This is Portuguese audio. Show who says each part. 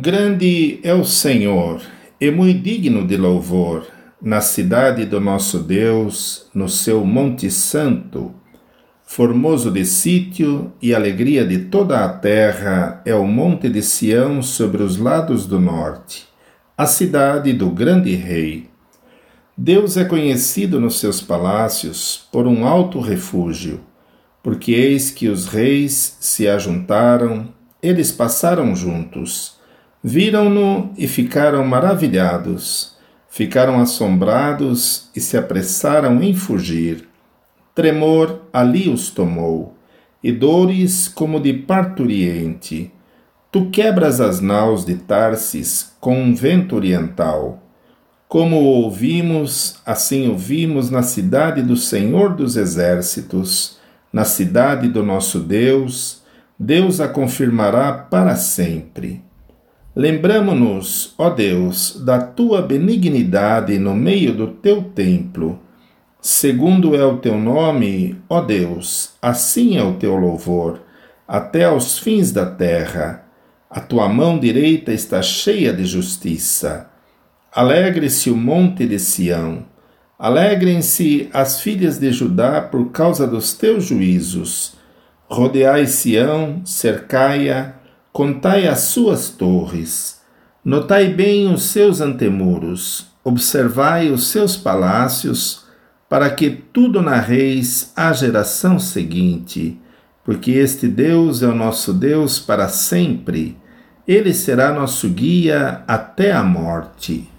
Speaker 1: Grande é o Senhor, e muito digno de louvor, na cidade do nosso Deus, no seu Monte Santo. Formoso de sítio e alegria de toda a terra é o Monte de Sião sobre os lados do norte, a cidade do grande Rei. Deus é conhecido nos seus palácios por um alto refúgio, porque eis que os reis se ajuntaram, eles passaram juntos Viram-no e ficaram maravilhados, ficaram assombrados e se apressaram em fugir. Tremor ali os tomou, e dores como de parturiente. Tu quebras as naus de Tarsis com um vento oriental. Como o ouvimos, assim ouvimos na cidade do Senhor dos Exércitos, na cidade do nosso Deus, Deus a confirmará para sempre. Lembramo-nos, ó Deus, da tua benignidade no meio do teu templo. Segundo é o teu nome, ó Deus, assim é o teu louvor, até aos fins da terra. A tua mão direita está cheia de justiça. Alegre-se o monte de Sião. Alegrem-se as filhas de Judá por causa dos teus juízos. Rodeai Sião, cercai-a, Contai as suas torres, notai bem os seus antemuros, observai os seus palácios, para que tudo narreis à geração seguinte, porque este Deus é o nosso Deus para sempre, ele será nosso guia até a morte.